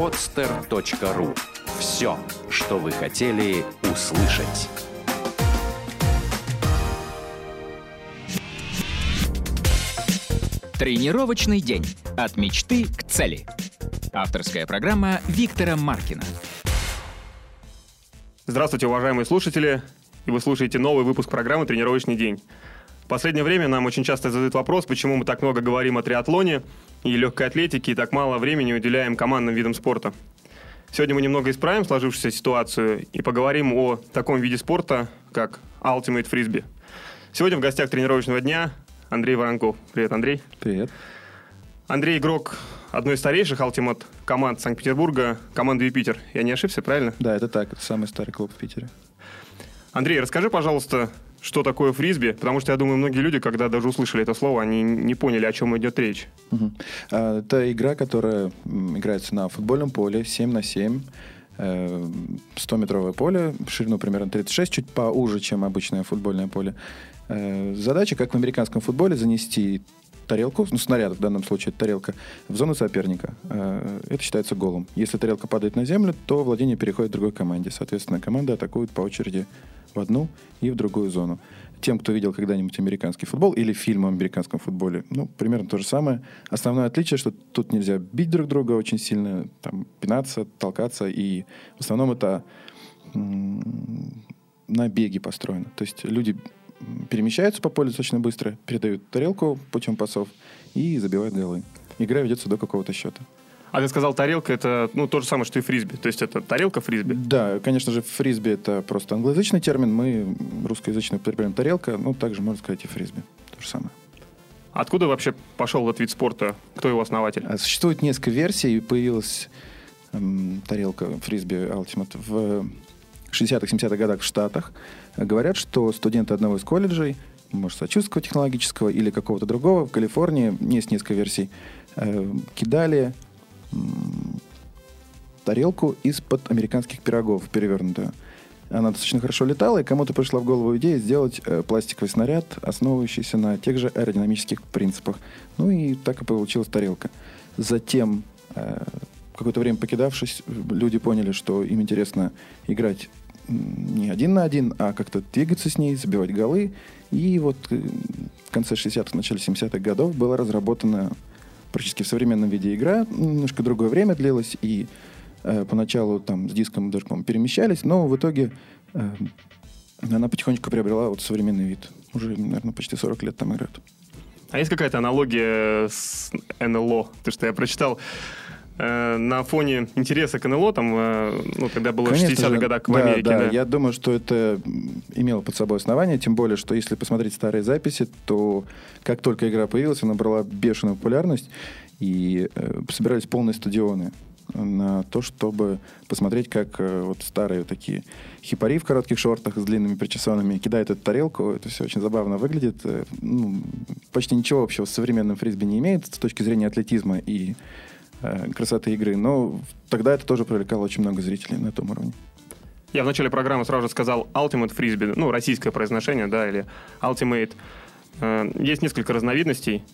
podster.ru. Все, что вы хотели услышать. Тренировочный день. От мечты к цели. Авторская программа Виктора Маркина. Здравствуйте, уважаемые слушатели. И вы слушаете новый выпуск программы «Тренировочный день». В последнее время нам очень часто задают вопрос, почему мы так много говорим о триатлоне и легкой атлетике и так мало времени уделяем командным видам спорта. Сегодня мы немного исправим сложившуюся ситуацию и поговорим о таком виде спорта, как Ultimate Frisbee. Сегодня в гостях тренировочного дня Андрей Воронков. Привет, Андрей. Привет. Андрей игрок одной из старейших Ultimate команд Санкт-Петербурга, команды Юпитер. Я не ошибся, правильно? Да, это так. Это самый старый клуб в Питере. Андрей, расскажи, пожалуйста, что такое фрисби, потому что я думаю, многие люди, когда даже услышали это слово, они не поняли, о чем идет речь. Угу. Это игра, которая играется на футбольном поле 7 на 7. 100-метровое э, поле, ширину примерно 36, чуть поуже, чем обычное футбольное поле. Э, задача, как в американском футболе, занести тарелку, ну, снаряд в данном случае тарелка, в зону соперника. Э, это считается голом. Если тарелка падает на землю, то владение переходит другой команде. Соответственно, команда атакует по очереди в одну и в другую зону. Тем, кто видел когда-нибудь американский футбол или фильм о американском футболе, ну, примерно то же самое. Основное отличие, что тут нельзя бить друг друга очень сильно, там, пинаться, толкаться, и в основном это на беге построено. То есть люди перемещаются по полю достаточно быстро, передают тарелку путем пасов и забивают голы. Игра ведется до какого-то счета. А ты сказал, тарелка это ну, то же самое, что и фрисби. То есть это тарелка фрисби? Да, конечно же, фрисби это просто англоязычный термин. Мы русскоязычно употребляем тарелка, ну, также можно сказать и фрисби. То же самое. Откуда вообще пошел этот вид спорта? Кто его основатель? А, существует несколько версий. Появилась эм, тарелка фрисби Ultimate в 60-х, 70-х годах в Штатах. Говорят, что студенты одного из колледжей, может, Сочувского технологического или какого-то другого, в Калифорнии, есть несколько версий, э, кидали тарелку из-под американских пирогов, перевернутую. Она достаточно хорошо летала, и кому-то пришла в голову идея сделать э, пластиковый снаряд, основывающийся на тех же аэродинамических принципах. Ну и так и получилась тарелка. Затем, э, какое-то время покидавшись, люди поняли, что им интересно играть не один на один, а как-то двигаться с ней, забивать голы. И вот э, в конце 60-х, начале 70-х годов была разработана практически в современном виде игра. Немножко другое время длилось, и э, поначалу там с диском даже, по перемещались, но в итоге э, она потихонечку приобрела вот современный вид. Уже, наверное, почти 40 лет там играют. А есть какая-то аналогия с НЛО? То, что я прочитал э, на фоне интереса к НЛО, там, э, ну, когда было Конечно 60-х годах в да, Америке. Да, да, я думаю, что это имело под собой основание, тем более, что если посмотреть старые записи, то как только игра появилась, она брала бешеную популярность, и э, собирались полные стадионы на то, чтобы посмотреть, как э, вот старые вот такие хипари в коротких шортах с длинными причесонами кидают эту тарелку. Это все очень забавно выглядит. Э, ну, почти ничего общего с современным фрисби не имеет с точки зрения атлетизма и э, красоты игры. Но тогда это тоже привлекало очень много зрителей на этом уровне. Я в начале программы сразу же сказал Ultimate Frisbee, ну, российское произношение, да, или Ultimate. Э, есть несколько разновидностей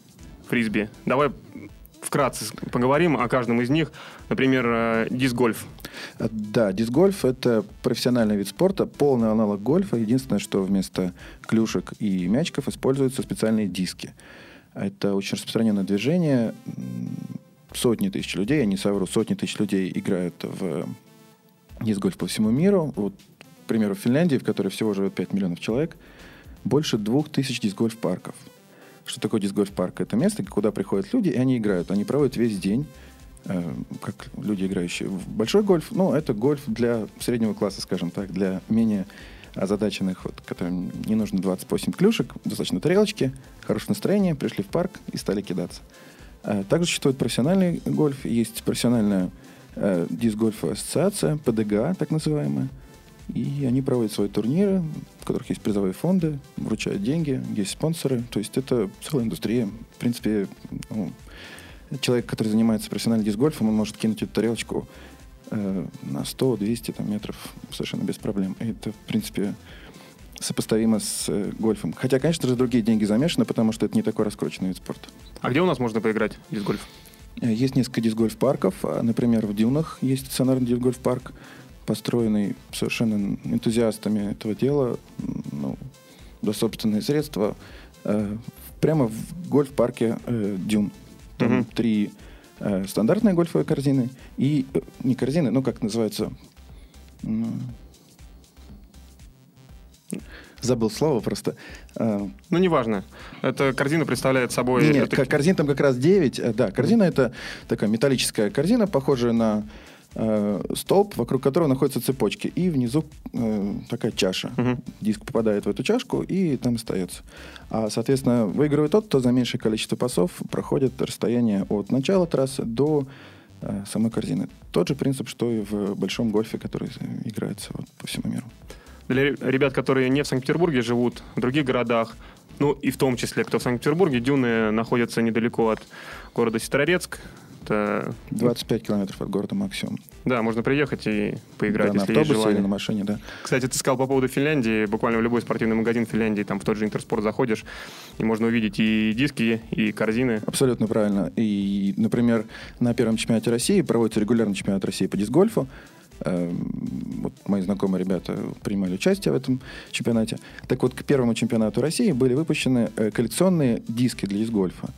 фрисби. Давай вкратце поговорим о каждом из них. Например, э, диск-гольф. Да, диск-гольф – это профессиональный вид спорта, полный аналог гольфа. Единственное, что вместо клюшек и мячиков используются специальные диски. Это очень распространенное движение. Сотни тысяч людей, я не совру, сотни тысяч людей играют в диск-гольф по всему миру. Вот, к примеру, в Финляндии, в которой всего живет 5 миллионов человек, больше двух тысяч диск-гольф-парков – что такое диск-гольф-парк? Это место, куда приходят люди, и они играют. Они проводят весь день, э, как люди, играющие в большой гольф. Ну, это гольф для среднего класса, скажем так, для менее озадаченных, вот, которым не нужно 28 клюшек, достаточно тарелочки, хорошее настроение, пришли в парк и стали кидаться. Э, также существует профессиональный гольф, есть профессиональная э, диск-гольф-ассоциация, ПДГА, так называемая, и они проводят свои турниры, в которых есть призовые фонды, вручают деньги, есть спонсоры. То есть это целая индустрия. В принципе, ну, человек, который занимается профессиональным диск-гольфом, он может кинуть эту тарелочку э, на 100-200 там, метров совершенно без проблем. И это, в принципе, сопоставимо с э, гольфом. Хотя, конечно же, другие деньги замешаны, потому что это не такой раскрученный вид спорта. А где у нас можно поиграть в диск-гольф? Э, есть несколько диск-гольф-парков. А, например, в Дюнах есть стационарный диск-гольф-парк, построенный совершенно энтузиастами этого дела, ну, за собственные средства, э, прямо в гольф-парке э, Дюн. Там угу. три э, стандартные гольфовые корзины и э, не корзины, ну как называется, Забыл слово просто. А, ну, неважно. Эта корзина представляет собой... Нет, это... корзин там как раз 9. Э, да, корзина это такая металлическая корзина, похожая на э, столб, вокруг которого находятся цепочки. И внизу э, такая чаша. Угу. Диск попадает в эту чашку и там остается. А, соответственно, выигрывает тот, кто за меньшее количество пасов проходит расстояние от начала трассы до э, самой корзины. Тот же принцип, что и в большом гольфе, который играется вот, по всему миру для ребят, которые не в Санкт-Петербурге живут, в других городах, ну и в том числе, кто в Санкт-Петербурге, дюны находятся недалеко от города Сестрорецк. Это... 25 километров от города максимум. Да, можно приехать и поиграть, да, если на автобусе или на машине, да. Кстати, ты сказал по поводу Финляндии. Буквально в любой спортивный магазин Финляндии, там в тот же Интерспорт заходишь, и можно увидеть и диски, и корзины. Абсолютно правильно. И, например, на первом чемпионате России проводится регулярный чемпионат России по диск-гольфу. Эм, вот мои знакомые ребята принимали участие в этом чемпионате. Так вот, к первому чемпионату России были выпущены э, коллекционные диски для диск-гольфа.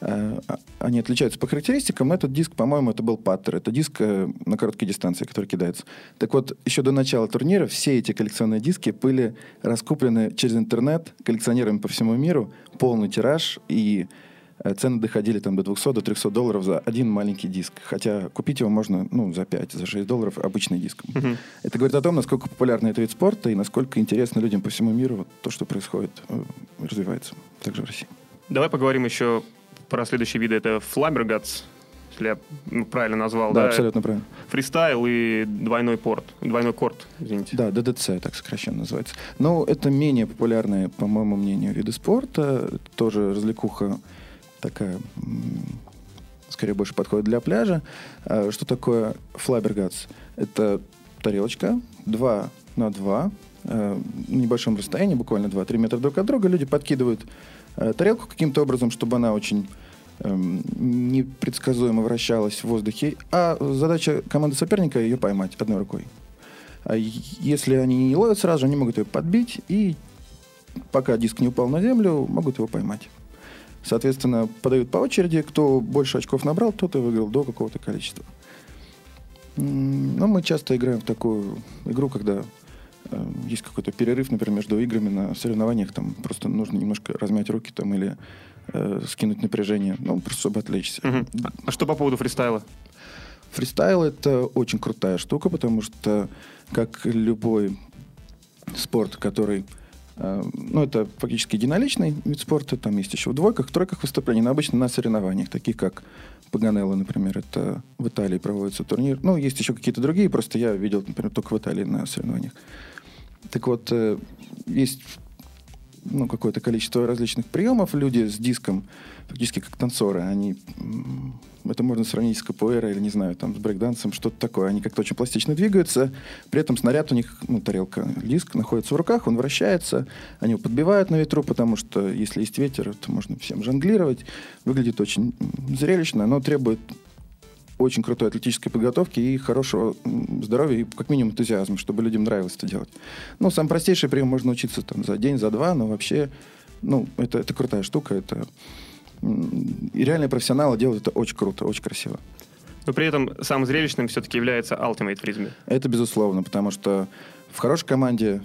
Э, а, они отличаются по характеристикам. Этот диск, по-моему, это был паттер. Это диск э, на короткие дистанции, который кидается. Так вот, еще до начала турнира все эти коллекционные диски были раскуплены через интернет коллекционерами по всему миру. Полный тираж. И цены доходили там до 200, до 300 долларов за один маленький диск. Хотя купить его можно ну, за 5, за 6 долларов обычный диск. Угу. Это говорит о том, насколько популярный этот вид спорта и насколько интересно людям по всему миру вот, то, что происходит, э, развивается также в России. Давай поговорим еще про следующие виды. Это flutterguts, если я ну, правильно назвал. Да, да, абсолютно правильно. Фристайл и двойной порт. Двойной корт, извините. Да, DDC, так сокращенно называется. Но это менее популярные, по моему мнению, виды спорта. Тоже развлекуха такая, скорее больше подходит для пляжа. А, что такое флабергатс? Это тарелочка 2 на 2, а, в небольшом расстоянии, буквально 2-3 метра друг от друга. Люди подкидывают а, тарелку каким-то образом, чтобы она очень эм, непредсказуемо вращалась в воздухе. А задача команды соперника ее поймать одной рукой. А если они не ловят сразу, они могут ее подбить и пока диск не упал на землю, могут его поймать. Соответственно, подают по очереди. Кто больше очков набрал, тот и выиграл до какого-то количества. Но мы часто играем в такую игру, когда э, есть какой-то перерыв, например, между играми на соревнованиях. Там просто нужно немножко размять руки там или э, скинуть напряжение, ну, просто чтобы отвлечься. Угу. А что по поводу фристайла? Фристайл — это очень крутая штука, потому что, как любой спорт, который ну, это фактически единоличный вид спорта. Там есть еще в двойках, в тройках выступлений, но обычно на соревнованиях, таких как Паганелло, например, это в Италии проводится турнир. Ну, есть еще какие-то другие, просто я видел, например, только в Италии на соревнованиях. Так вот, э, есть ну, какое-то количество различных приемов. Люди с диском, фактически как танцоры, они это можно сравнить с капуэра или, не знаю, там, с брейкдансом, что-то такое. Они как-то очень пластично двигаются. При этом снаряд у них, ну, тарелка, диск находится в руках, он вращается. Они его подбивают на ветру, потому что если есть ветер, то можно всем жонглировать. Выглядит очень зрелищно, но требует очень крутой атлетической подготовки и хорошего здоровья, и как минимум энтузиазма, чтобы людям нравилось это делать. Ну, самый простейший прием можно учиться там за день, за два, но вообще, ну, это, это крутая штука, это и реальные профессионалы делают это очень круто, очень красиво. Но при этом самым зрелищным все-таки является Ultimate Frisbee. Это безусловно, потому что в хорошей команде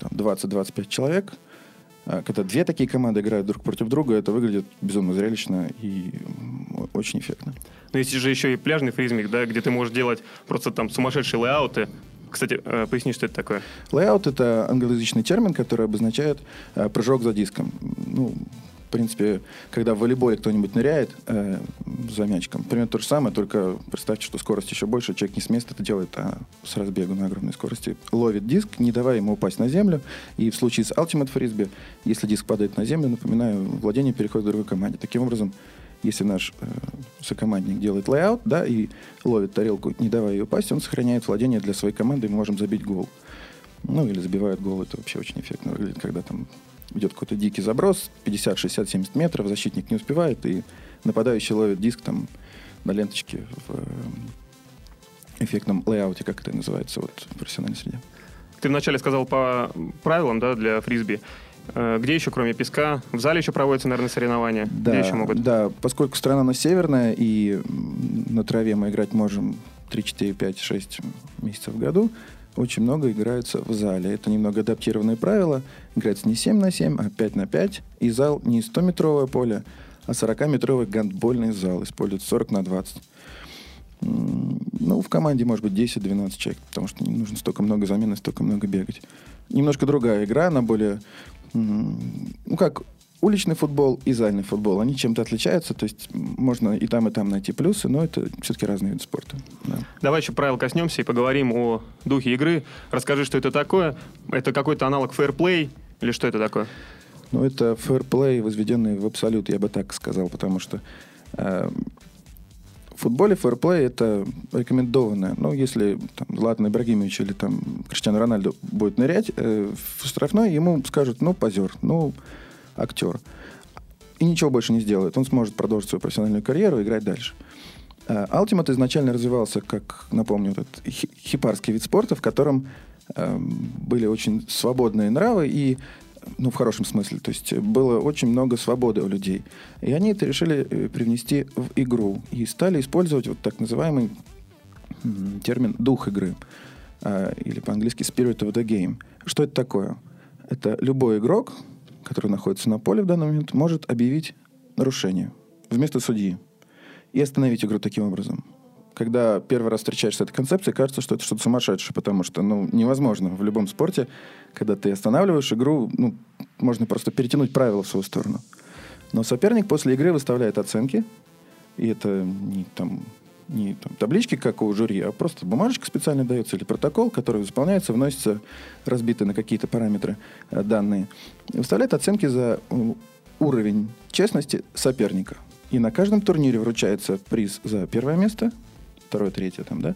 20-25 э, человек, а когда две такие команды играют друг против друга, это выглядит безумно зрелищно и очень эффектно. Но есть же еще и пляжный фрисби, да, где ты можешь делать просто там сумасшедшие layout ы, кстати, э, поясни, что это такое. Лейаут — это англоязычный термин, который обозначает э, прыжок за диском. Ну, принципе, когда в волейболе кто-нибудь ныряет э, за мячиком, примерно то же самое, только представьте, что скорость еще больше, человек не с места это делает, а с разбегу на огромной скорости ловит диск, не давая ему упасть на землю. И в случае с Ultimate Frisbee, если диск падает на землю, напоминаю, владение переходит к другой команде. Таким образом, если наш э, сокомандник делает layout, да, и ловит тарелку, не давая ее упасть, он сохраняет владение для своей команды, и мы можем забить гол. Ну, или забивают гол, это вообще очень эффектно выглядит, когда там идет какой-то дикий заброс, 50, 60, 70 метров, защитник не успевает, и нападающий ловит диск там на ленточке в э, эффектном лейауте, как это называется вот, в профессиональной среде. Ты вначале сказал по правилам да, для фрисби. Э, где еще, кроме песка? В зале еще проводятся, наверное, соревнования? Да, Где еще могут? да, поскольку страна на северная, и на траве мы играть можем 3, 4, 5, 6 месяцев в году, очень много играются в зале. Это немного адаптированные правила. Играется не 7 на 7, а 5 на 5. И зал не 100-метровое поле, а 40-метровый гандбольный зал. Используется 40 на 20. Ну, в команде может быть 10-12 человек, потому что не нужно столько много замен и столько много бегать. Немножко другая игра, она более... Ну, как уличный футбол и зальный футбол, они чем-то отличаются, то есть можно и там, и там найти плюсы, но это все-таки разные виды спорта. Да. Давай еще правил коснемся и поговорим о духе игры. Расскажи, что это такое. Это какой-то аналог фэрплей или что это такое? Ну, это фэрплей, возведенный в абсолют, я бы так сказал, потому что э, в футболе фэрплей это рекомендованное. Ну, если там, Златан Ибрагимович или там Криштиану Рональду будет нырять э, в штрафной, ему скажут, ну, позер, ну, актер. И ничего больше не сделает. Он сможет продолжить свою профессиональную карьеру и играть дальше. А, Ultimate изначально развивался, как, напомню, этот хипарский вид спорта, в котором э, были очень свободные нравы и ну, в хорошем смысле. То есть было очень много свободы у людей. И они это решили э, привнести в игру. И стали использовать вот так называемый термин «дух игры». Э, или по-английски «spirit of the game». Что это такое? Это любой игрок, который находится на поле в данный момент, может объявить нарушение вместо судьи и остановить игру таким образом. Когда первый раз встречаешься с этой концепцией, кажется, что это что-то сумасшедшее, потому что ну, невозможно в любом спорте, когда ты останавливаешь игру, ну, можно просто перетянуть правила в свою сторону. Но соперник после игры выставляет оценки, и это не там не там, таблички, как у жюри, а просто бумажечка специально дается или протокол, который заполняется, вносится, разбиты на какие-то параметры э, данные, выставляет оценки за уровень честности соперника. И на каждом турнире вручается приз за первое место, второе, третье там, да,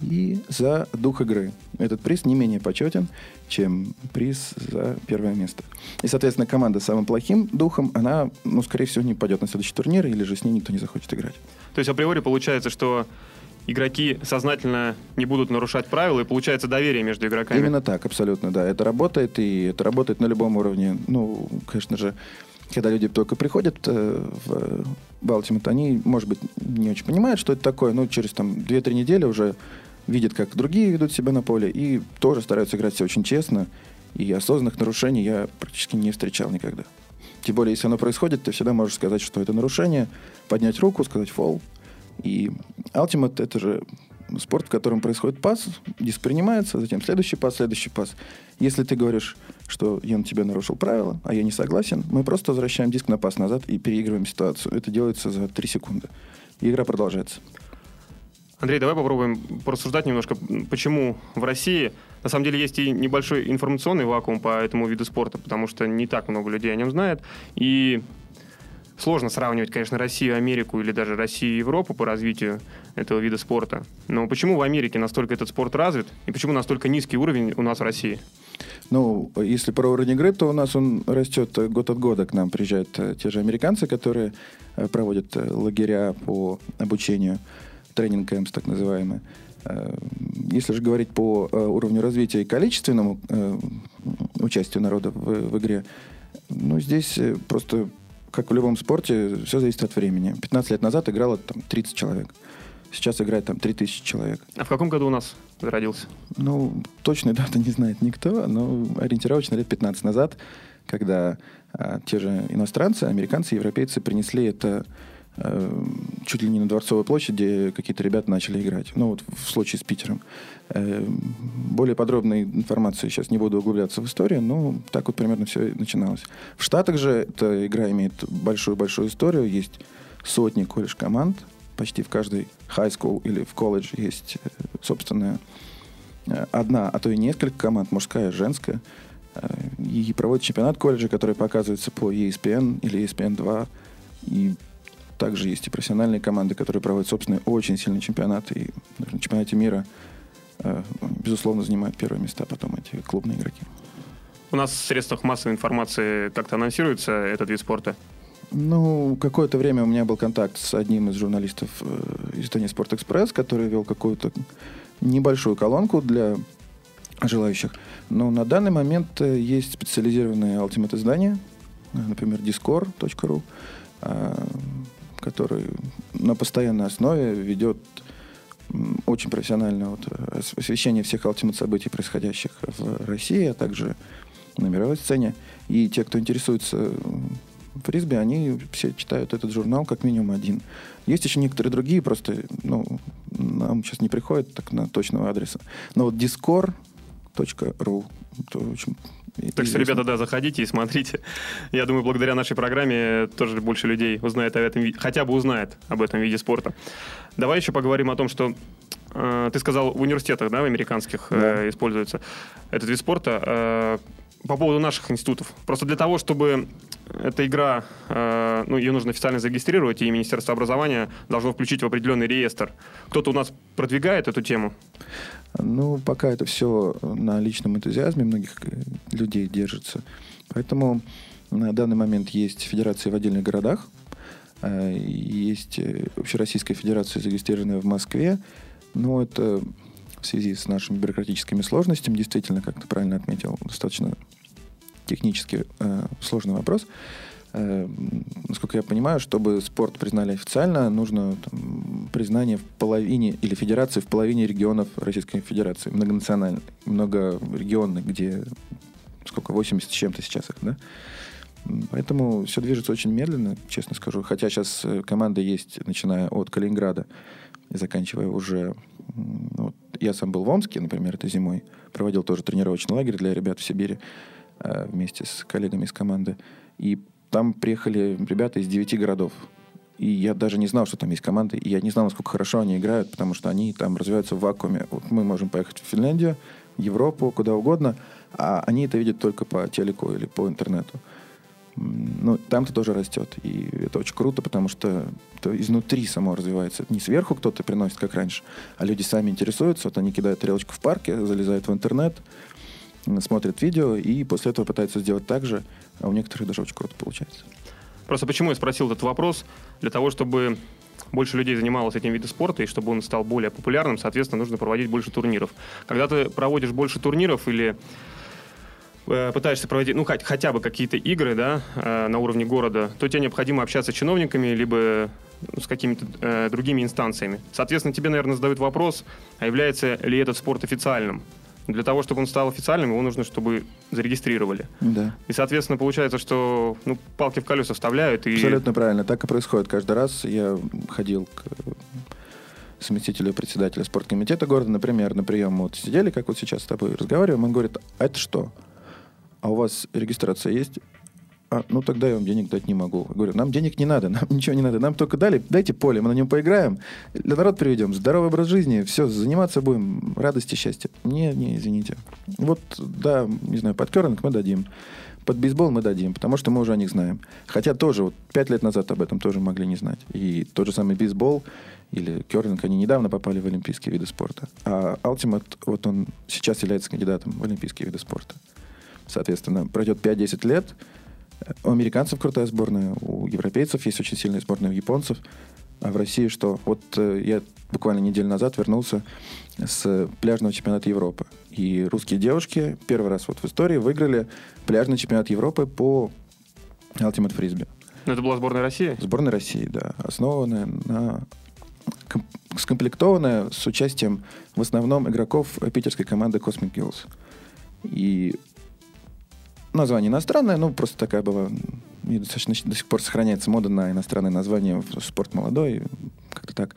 и за дух игры. Этот приз не менее почетен, чем приз за первое место. И, соответственно, команда с самым плохим духом, она, ну, скорее всего, не пойдет на следующий турнир, или же с ней никто не захочет играть. То есть априори получается, что игроки сознательно не будут нарушать правила, и получается доверие между игроками. Именно так, абсолютно, да. Это работает, и это работает на любом уровне. Ну, конечно же, когда люди только приходят э, в Балтимут, они, может быть, не очень понимают, что это такое, но через там 2-3 недели уже видят, как другие ведут себя на поле, и тоже стараются играть все очень честно. И осознанных нарушений я практически не встречал никогда. Тем более, если оно происходит, ты всегда можешь сказать, что это нарушение, поднять руку, сказать фол. И Ultimate — это же спорт, в котором происходит пас, диск принимается, затем следующий пас, следующий пас. Если ты говоришь, что я на тебя нарушил правила, а я не согласен, мы просто возвращаем диск на пас назад и переигрываем ситуацию. Это делается за 3 секунды. И игра продолжается. Андрей, давай попробуем порассуждать немножко, почему в России на самом деле есть и небольшой информационный вакуум по этому виду спорта, потому что не так много людей о нем знает. И сложно сравнивать, конечно, Россию, Америку или даже Россию и Европу по развитию этого вида спорта. Но почему в Америке настолько этот спорт развит и почему настолько низкий уровень у нас в России? Ну, если про уровень игры, то у нас он растет год от года. К нам приезжают те же американцы, которые э, проводят э, лагеря по обучению тренинг кэмпс так называемые. Э, если же говорить по э, уровню развития и количественному э, участию народа в, в игре, ну, здесь просто, как в любом спорте, все зависит от времени. 15 лет назад играло там 30 человек. Сейчас играет там 3000 человек. А в каком году у нас родился? Ну, точной даты не знает никто, но ориентировочно лет 15 назад, когда а, те же иностранцы, американцы, европейцы принесли это чуть ли не на Дворцовой площади какие-то ребята начали играть. Ну, вот в случае с Питером. Э, более подробной информации сейчас не буду углубляться в историю, но так вот примерно все начиналось. В Штатах же эта игра имеет большую-большую историю. Есть сотни колледж-команд. Почти в каждой high school или в колледж есть э, собственная одна, а то и несколько команд, мужская, женская. И проводят чемпионат колледжа, который показывается по ESPN или ESPN 2. И также есть и профессиональные команды, которые проводят собственные очень сильные чемпионаты. И на чемпионате мира, э, безусловно, занимают первые места потом эти клубные игроки. У нас в средствах массовой информации как-то анонсируется этот вид спорта? Ну, какое-то время у меня был контакт с одним из журналистов э, издания «Спорт Экспресс», который вел какую-то небольшую колонку для желающих. Но на данный момент э, есть специализированные Ultimate издания, например, discord.ru, который на постоянной основе ведет очень профессиональное вот освещение всех Ultimate событий, происходящих в России, а также на мировой сцене. И те, кто интересуется фрисби, они все читают этот журнал как минимум один. Есть еще некоторые другие, просто ну, нам сейчас не приходят так на точного адреса. Но вот Discord ру. Так что, ребята, да, заходите и смотрите. Я думаю, благодаря нашей программе тоже больше людей узнает об этом, хотя бы узнает об этом виде спорта. Давай еще поговорим о том, что э, ты сказал, в университетах, да, в американских э, да. используется этот вид спорта. Э, по поводу наших институтов. Просто для того, чтобы эта игра, э, ну, ее нужно официально зарегистрировать, и Министерство образования должно включить в определенный реестр. Кто-то у нас продвигает эту тему? Ну, пока это все на личном энтузиазме многих э, людей держится. Поэтому на данный момент есть федерации в отдельных городах, э, есть э, Общероссийская федерация, зарегистрированная в Москве, но это в связи с нашими бюрократическими сложностями, действительно, как ты правильно отметил, достаточно технически э, сложный вопрос. Э, насколько я понимаю, чтобы спорт признали официально, нужно там, признание в половине или федерации в половине регионов Российской Федерации, многонациональной, многорегионной, где сколько, 80 с чем-то сейчас их, да? Поэтому все движется очень медленно, честно скажу. Хотя сейчас э, команда есть, начиная от Калининграда и заканчивая уже... Вот, я сам был в Омске, например, этой зимой. Проводил тоже тренировочный лагерь для ребят в Сибири э, вместе с коллегами из команды. И там приехали ребята из девяти городов. И я даже не знал, что там есть команды. И я не знал, насколько хорошо они играют, потому что они там развиваются в вакууме. Вот мы можем поехать в Финляндию, Европу, куда угодно, а они это видят только по телеку или по интернету. Ну, там-то тоже растет. И это очень круто, потому что это изнутри само развивается. Не сверху кто-то приносит, как раньше, а люди сами интересуются. Вот они кидают тарелочку в парке, залезают в интернет, смотрят видео и после этого пытаются сделать так же, а у некоторых даже очень круто получается. Просто почему я спросил этот вопрос? Для того, чтобы больше людей занималось этим видом спорта, и чтобы он стал более популярным, соответственно, нужно проводить больше турниров. Когда ты проводишь больше турниров или э, пытаешься проводить, ну, хоть, хотя бы какие-то игры, да, э, на уровне города, то тебе необходимо общаться с чиновниками, либо ну, с какими-то э, другими инстанциями. Соответственно, тебе, наверное, задают вопрос, а является ли этот спорт официальным? Для того, чтобы он стал официальным, его нужно, чтобы зарегистрировали. Да. И, соответственно, получается, что ну, палки в колеса вставляют. И... Абсолютно правильно. Так и происходит каждый раз. Я ходил к заместителю председателя спорткомитета города, например, на прием вот сидели, как вот сейчас с тобой разговариваем, он говорит, а это что? А у вас регистрация есть? А, ну тогда я вам денег дать не могу. Я говорю, нам денег не надо, нам ничего не надо, нам только дали, дайте поле, мы на нем поиграем, для народ приведем, здоровый образ жизни, все, заниматься будем, радости, счастья. Не, не, извините. Вот, да, не знаю, под кернинг мы дадим, под бейсбол мы дадим, потому что мы уже о них знаем. Хотя тоже, вот пять лет назад об этом тоже могли не знать. И тот же самый бейсбол или керлинг, они недавно попали в олимпийские виды спорта. А Ultimate, вот он сейчас является кандидатом в олимпийские виды спорта. Соответственно, пройдет 5-10 лет, у американцев крутая сборная, у европейцев есть очень сильная сборная, у японцев. А в России что? Вот э, я буквально неделю назад вернулся с пляжного чемпионата Европы. И русские девушки первый раз вот в истории выиграли пляжный чемпионат Европы по Ultimate Frisbee. Но это была сборная России? Сборная России, да. Основанная на скомплектованная с участием в основном игроков питерской команды Cosmic Girls. И название иностранное, ну, просто такая была... И достаточно до сих пор сохраняется мода на иностранное название спорт молодой, как-то так.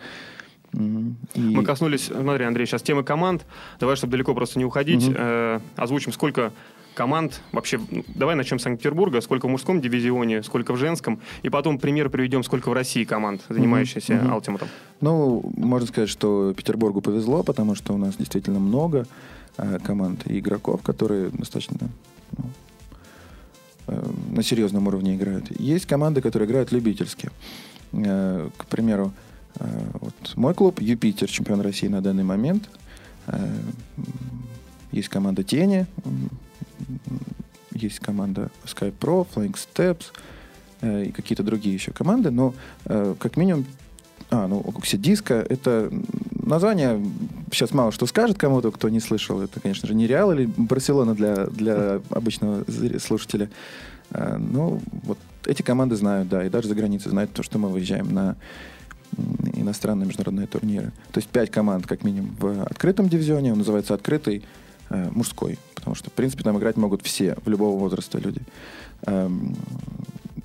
И... Мы коснулись, смотри, Андрей, сейчас темы команд. Давай, чтобы далеко просто не уходить, угу. э, озвучим, сколько команд вообще. Давай начнем с Санкт-Петербурга. Сколько в мужском дивизионе, сколько в женском. И потом пример приведем, сколько в России команд, занимающихся угу. Ultimate. Ну, можно сказать, что Петербургу повезло, потому что у нас действительно много э, команд и игроков, которые достаточно ну, на серьезном уровне играют. Есть команды, которые играют любительски. Э, к примеру, э, вот мой клуб Юпитер, чемпион России на данный момент. Есть команда Тени, есть команда Sky Pro, Flying Steps, э, и какие-то другие еще команды, но э, как минимум а, ну, Оксидиска — это название, сейчас мало что скажет кому-то, кто не слышал. Это, конечно же, не Реал или Барселона для, для обычного слушателя. А, ну, вот эти команды знают, да, и даже за границей знают то, что мы выезжаем на иностранные международные турниры. То есть пять команд, как минимум, в открытом дивизионе. Он называется открытый э, мужской, потому что, в принципе, там играть могут все, в любого возраста люди. Эм,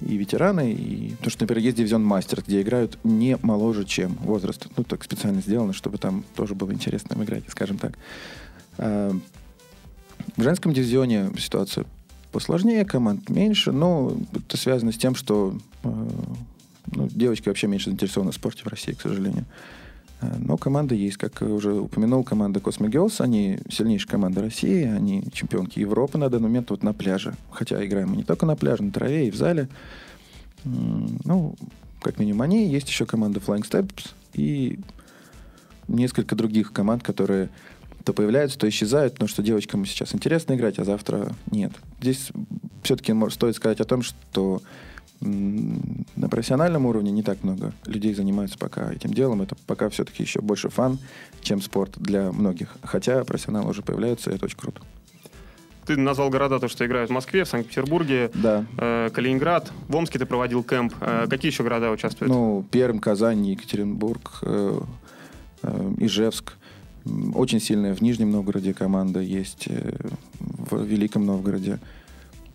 и ветераны, и... Потому что, например, есть дивизион мастер, где играют не моложе, чем возраст. Ну, так специально сделано, чтобы там тоже было интересно играть, скажем так. Эм, в женском дивизионе ситуация посложнее, команд меньше, но это связано с тем, что э, ну, девочки вообще меньше заинтересованы в спорте в России, к сожалению. Но команда есть, как уже упомянул, команда Cosmo Girls. Они сильнейшая команда России, они чемпионки Европы на данный момент вот на пляже. Хотя играем мы не только на пляже, на траве и в зале. Ну, как минимум они. Есть еще команда Flying Steps и несколько других команд, которые то появляются, то исчезают, потому что девочкам сейчас интересно играть, а завтра нет. Здесь все-таки стоит сказать о том, что на профессиональном уровне не так много людей занимаются пока этим делом. Это пока все-таки еще больше фан, чем спорт для многих. Хотя профессионалы уже появляются, и это очень круто. Ты назвал города, то, что играют в Москве, в Санкт-Петербурге, да. э, Калининград. В Омске ты проводил кемп. Э, какие еще города участвуют? Ну, Пермь, Казань, Екатеринбург, э, э, Ижевск. Очень сильная в Нижнем Новгороде команда есть, э, в Великом Новгороде.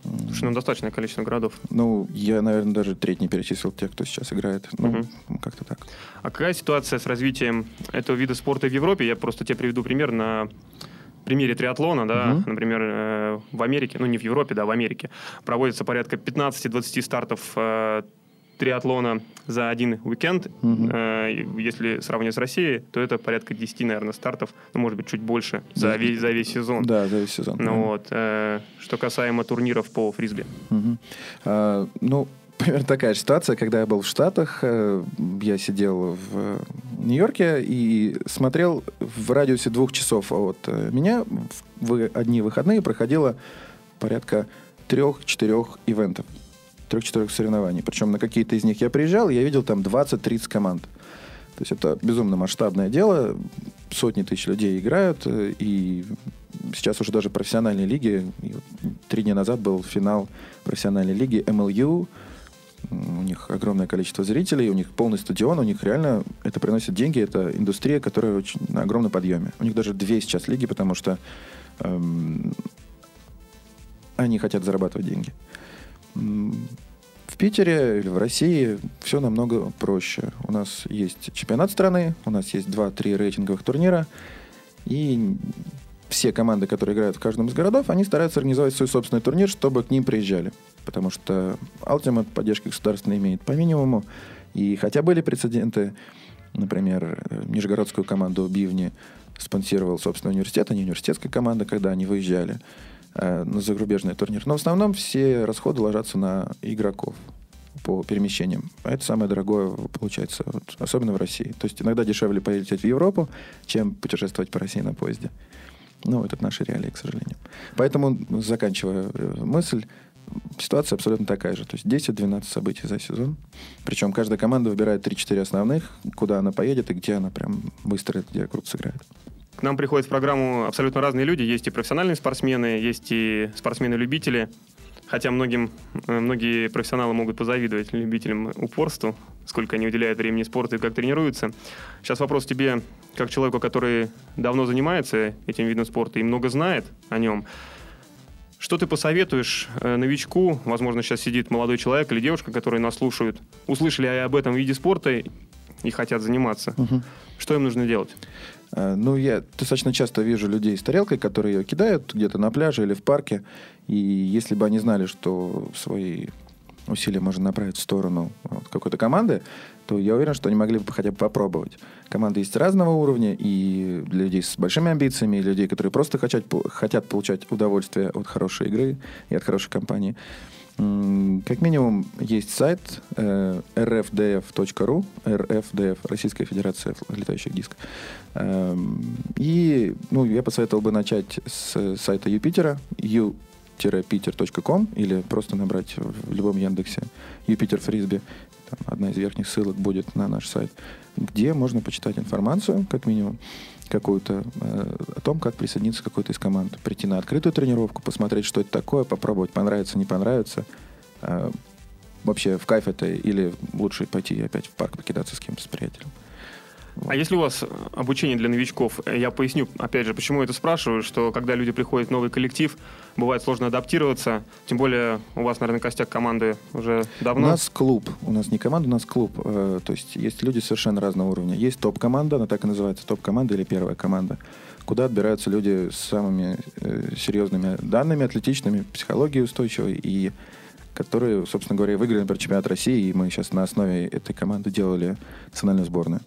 Слушай, ну достаточное количество городов. Ну, я, наверное, даже треть не перечислил тех, кто сейчас играет. Ну, угу. как-то так. А какая ситуация с развитием этого вида спорта в Европе? Я просто тебе приведу пример на примере триатлона, да, угу. например, э, в Америке, ну не в Европе, да, в Америке, проводится порядка 15-20 стартов э, триатлона за один уикенд. Угу. Если сравнивать с Россией, то это порядка 10, наверное, стартов, ну, может быть, чуть больше за весь, за весь сезон. Да, за весь сезон. Ну, вот, э, что касаемо турниров по фрисби. Угу. А, ну, примерно такая ситуация, когда я был в Штатах, э, я сидел в Нью-Йорке и смотрел в радиусе двух часов от меня в одни выходные проходило порядка трех-четырех ивентов трех-четырех соревнований. Причем на какие-то из них я приезжал, и я видел там 20-30 команд. То есть это безумно масштабное дело. Сотни тысяч людей играют, э, и сейчас уже даже профессиональные лиги. Три дня назад был финал профессиональной лиги MLU. У них огромное количество зрителей, у них полный стадион, у них реально это приносит деньги, это индустрия, которая очень на огромном подъеме. У них даже две сейчас лиги, потому что эм, они хотят зарабатывать деньги. В Питере или в России все намного проще. У нас есть чемпионат страны, у нас есть 2-3 рейтинговых турнира, и все команды, которые играют в каждом из городов, они стараются организовать свой собственный турнир, чтобы к ним приезжали. Потому что Ultimate поддержки государственной имеет по минимуму. И хотя были прецеденты, например, нижегородскую команду Бивни спонсировал собственный университет, а не университетская команда, когда они выезжали э, на зарубежный турнир. Но в основном все расходы ложатся на игроков по перемещениям. А это самое дорогое получается, вот, особенно в России. То есть иногда дешевле полететь в Европу, чем путешествовать по России на поезде. Ну, это наши реалии, к сожалению. Поэтому, заканчивая э, мысль, ситуация абсолютно такая же. То есть 10-12 событий за сезон. Причем каждая команда выбирает 3-4 основных, куда она поедет и где она прям быстро, где круто сыграет. К нам приходят в программу абсолютно разные люди. Есть и профессиональные спортсмены, есть и спортсмены-любители. Хотя многим, э, многие профессионалы могут позавидовать любителям упорству, сколько они уделяют времени спорту и как тренируются. Сейчас вопрос тебе, как человеку, который давно занимается этим видом спорта и много знает о нем. Что ты посоветуешь э, новичку, возможно, сейчас сидит молодой человек или девушка, которые нас слушают, услышали об этом виде спорта и хотят заниматься. Угу. Что им нужно делать? Э, ну, я достаточно часто вижу людей с тарелкой, которые ее кидают где-то на пляже или в парке. И если бы они знали, что свои усилия можно направить в сторону вот, какой-то команды, то я уверен, что они могли бы хотя бы попробовать. Команды есть разного уровня, и для людей с большими амбициями, и людей, которые просто хотят, хотят получать удовольствие от хорошей игры и от хорошей компании. Как минимум есть сайт э, rfdf.ru, RFDF, Российская Федерация летающих дисков. Эм, и ну, я посоветовал бы начать с сайта Юпитера, U юпитер-питер.ком или просто набрать в любом Яндексе Юпитер Фрисби. Там одна из верхних ссылок будет на наш сайт, где можно почитать информацию, как минимум, какую-то э, о том, как присоединиться к какой-то из команд. Прийти на открытую тренировку, посмотреть, что это такое, попробовать, понравится, не понравится. Э, вообще в кайф это или лучше пойти опять в парк покидаться с кем-то, с приятелем. А если у вас обучение для новичков, э, я поясню, опять же, почему это спрашиваю, что когда люди приходят в новый коллектив, бывает сложно адаптироваться, тем более у вас, наверное, костяк команды уже давно. У нас клуб, у нас не команда, у нас клуб, э, то есть есть люди совершенно разного уровня. Есть топ-команда, она так и называется, топ-команда или первая команда, куда отбираются люди с самыми э, серьезными данными, атлетичными, психологией устойчивой и которые, собственно говоря, выиграли, например, чемпионат России, и мы сейчас на основе этой команды делали национальную сборную.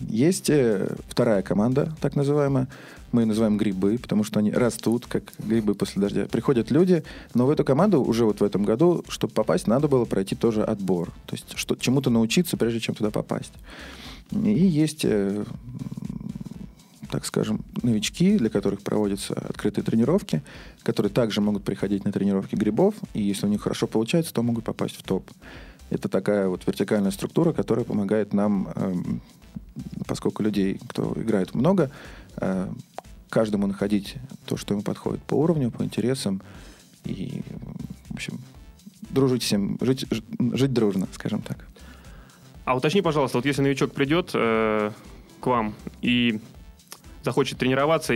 Есть э, вторая команда, так называемая. Мы называем грибы, потому что они растут, как грибы после дождя. Приходят люди, но в эту команду уже вот в этом году, чтобы попасть, надо было пройти тоже отбор. То есть что, чему-то научиться, прежде чем туда попасть. И есть, э, так скажем, новички, для которых проводятся открытые тренировки, которые также могут приходить на тренировки грибов, и если у них хорошо получается, то могут попасть в топ. Это такая вот вертикальная структура, которая помогает нам, эм, поскольку людей, кто играет много, э, каждому находить то, что ему подходит по уровню, по интересам и, в общем, дружить всем, жить, жить дружно, скажем так. А уточни, пожалуйста, вот если новичок придет э, к вам и захочет тренироваться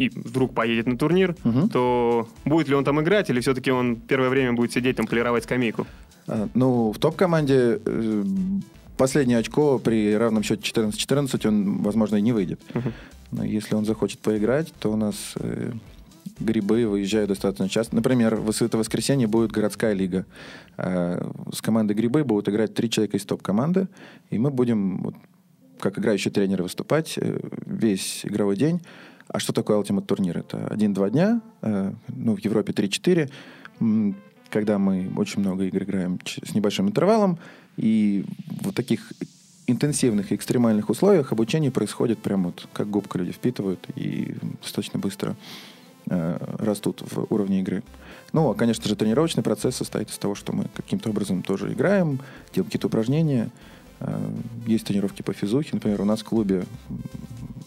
и, вдруг поедет на турнир, угу. то будет ли он там играть или все-таки он первое время будет сидеть там полировать скамейку? А, ну, в топ-команде э, последнее очко при равном счете 14-14 он, возможно, и не выйдет. Uh-huh. Но если он захочет поиграть, то у нас э, грибы выезжают достаточно часто. Например, в это воскресенье будет городская лига. Э, с командой грибы будут играть три человека из топ-команды, и мы будем вот, как играющие тренеры выступать э, весь игровой день. А что такое Ultimate турнир? Это один-два дня, э, ну, в Европе 3-4 когда мы очень много игр играем с небольшим интервалом, и в таких интенсивных и экстремальных условиях обучение происходит прямо вот как губка люди впитывают и достаточно быстро э, растут в уровне игры. Ну, а, конечно же, тренировочный процесс состоит из того, что мы каким-то образом тоже играем, делаем какие-то упражнения. Э, есть тренировки по физухе. Например, у нас в клубе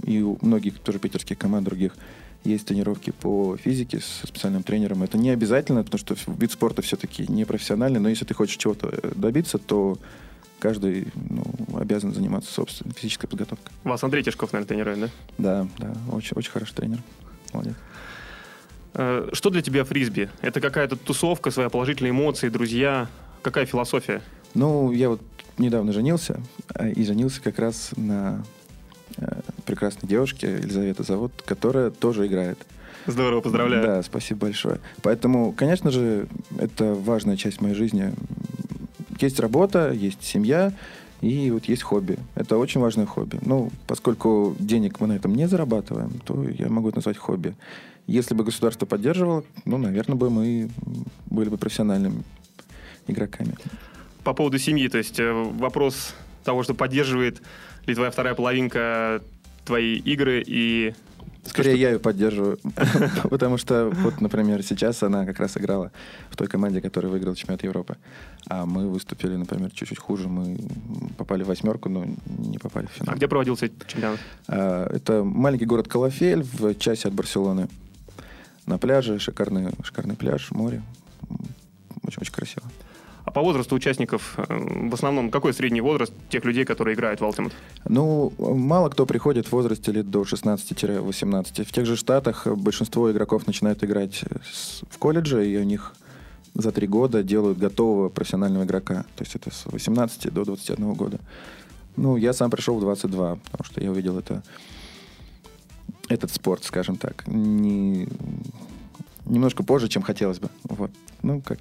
и у многих тоже питерских команд других – есть тренировки по физике с специальным тренером. Это не обязательно, потому что вид спорта все-таки не профессиональный, но если ты хочешь чего-то э, добиться, то каждый ну, обязан заниматься собственной физической подготовкой. Вас Андрей Тишков, наверное, тренирует, да? Да, да, очень, очень хороший тренер. Молодец. Э, что для тебя фрисби? Это какая-то тусовка, свои положительные эмоции, друзья? Какая философия? Ну, я вот недавно женился, а, и женился как раз на прекрасной девушки, Елизавета зовут, которая тоже играет. Здорово, поздравляю. Да, спасибо большое. Поэтому, конечно же, это важная часть моей жизни. Есть работа, есть семья, и вот есть хобби. Это очень важное хобби. Ну, поскольку денег мы на этом не зарабатываем, то я могу это назвать хобби. Если бы государство поддерживало, ну, наверное, бы мы были бы профессиональными игроками. По поводу семьи, то есть э, вопрос того, что поддерживает ли твоя вторая половинка твои игры и Скорее, я ее поддерживаю. Потому что, вот, например, сейчас она как раз играла в той команде, которая выиграла чемпионат Европы. А мы выступили, например, чуть-чуть хуже. Мы попали в восьмерку, но не попали в финал. А где проводился чемпионат? А, это маленький город Калафель в часе от Барселоны. На пляже, шикарный, шикарный пляж, море. Очень-очень красиво. По возрасту участников, э, в основном, какой средний возраст тех людей, которые играют в Ultimate? Ну, мало кто приходит в возрасте лет до 16-18. В тех же Штатах большинство игроков начинают играть в колледже, и у них за три года делают готового профессионального игрока. То есть это с 18 до 21 года. Ну, я сам пришел в 22, потому что я увидел это, этот спорт, скажем так, не, немножко позже, чем хотелось бы. Вот. Ну, как,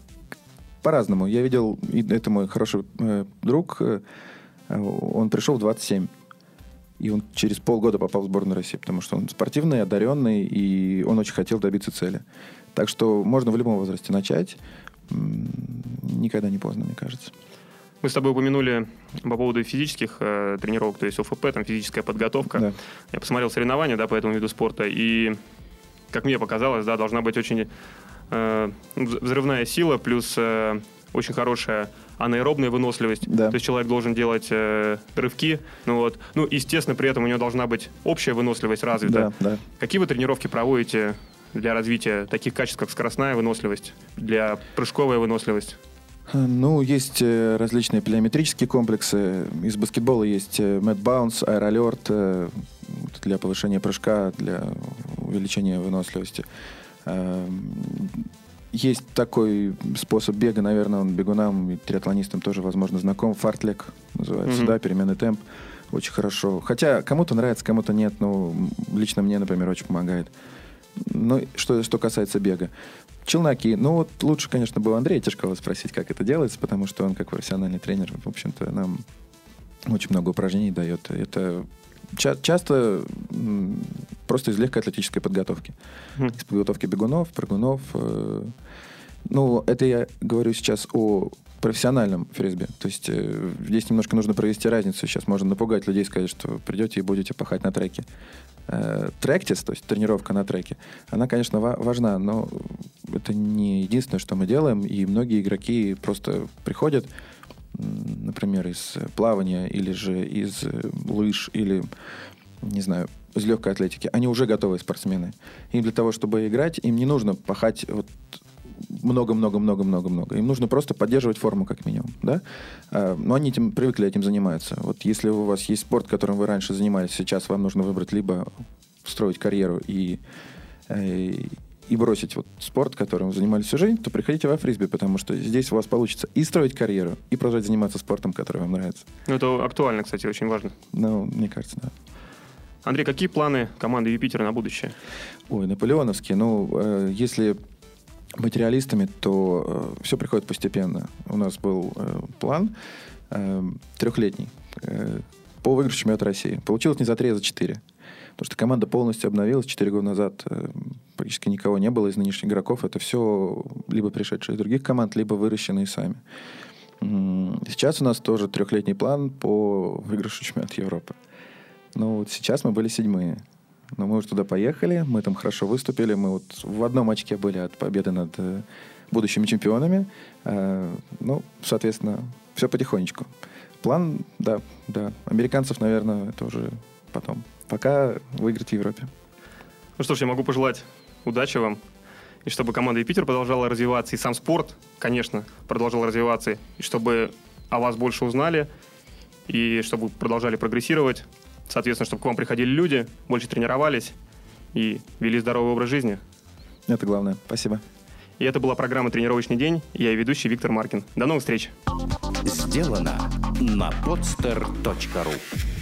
по-разному. Я видел, это мой хороший э, друг, э, он пришел в 27. И он через полгода попал в сборную России, потому что он спортивный, одаренный, и он очень хотел добиться цели. Так что можно в любом возрасте начать. Никогда не поздно, мне кажется. Мы с тобой упомянули по поводу физических э, тренировок, то есть ОФП, там физическая подготовка. Да. Я посмотрел соревнования да, по этому виду спорта, и как мне показалось, да, должна быть очень взрывная сила, плюс э, очень хорошая анаэробная выносливость. Да. То есть человек должен делать э, рывки. Ну, вот. ну, естественно, при этом у него должна быть общая выносливость развита. Да, да. Какие вы тренировки проводите для развития таких качеств, как скоростная выносливость, для прыжковая выносливость? Ну, есть э, различные плеометрические комплексы. Из баскетбола есть э, Mad Bounce, Air Alert э, для повышения прыжка, для увеличения выносливости. Эм, есть такой способ бега, наверное, он бегунам и триатлонистам тоже, возможно, знаком. Фартлек называется, Мгм. да, переменный темп. Очень хорошо. Хотя кому-то нравится, кому-то нет. но лично мне, например, очень помогает. Ну, что, что касается бега. Челноки. Ну, вот лучше, конечно, было Андрея Тишкова спросить, как это делается, потому что он, как профессиональный тренер, в общем-то, нам очень много упражнений дает. Это ча- часто просто из легкой атлетической подготовки. Мгм. Из подготовки бегунов, прыгунов. э, Ну, это я говорю сейчас о профессиональном фрисби. То есть э, здесь немножко нужно провести разницу. Сейчас можно напугать людей, сказать, что придете и будете пахать на треке. Э, Тректис, то есть тренировка на треке, она, конечно, ва- важна, но это не единственное, что мы делаем. И многие игроки просто приходят, например, из э, плавания или же из э, лыж или, не знаю, из легкой атлетики. Они уже готовые спортсмены. Им для того, чтобы играть, им не нужно пахать вот много-много-много-много-много. Им нужно просто поддерживать форму, как минимум, да? А, Но они этим привыкли, этим занимаются. Вот если у вас есть спорт, которым вы раньше занимались, сейчас вам нужно выбрать либо строить карьеру и, э, и бросить вот спорт, которым вы занимались всю жизнь, то приходите во фрисби, потому что здесь у вас получится и строить карьеру, и продолжать заниматься спортом, который вам нравится. Ну, это актуально, кстати, очень важно. Ну, мне кажется, да. Андрей, какие планы команды Юпитера на будущее? Ой, наполеоновские. Ну, э, если быть реалистами, то все приходит постепенно. У нас был э, план э, трехлетний э, по выигрышу чемпионата России. Получилось не за три, а за четыре. Потому что команда полностью обновилась. Четыре года назад э, практически никого не было из нынешних игроков. Это все либо пришедшие из других команд, либо выращенные сами. Сейчас у нас тоже трехлетний план по выигрышу чемпионата Европы. Ну, вот сейчас мы были седьмые. Но мы уже туда поехали, мы там хорошо выступили. Мы вот в одном очке были от победы над э, будущими чемпионами. Э, ну, соответственно, все потихонечку. План, да, да. Американцев, наверное, это уже потом. Пока выиграть в Европе. Ну что ж, я могу пожелать удачи вам. И чтобы команда Юпитер продолжала развиваться, и сам спорт, конечно, продолжал развиваться, и чтобы о вас больше узнали, и чтобы вы продолжали прогрессировать. Соответственно, чтобы к вам приходили люди, больше тренировались и вели здоровый образ жизни. Это главное. Спасибо. И это была программа «Тренировочный день». Я ее ведущий Виктор Маркин. До новых встреч! Сделано на podster.ru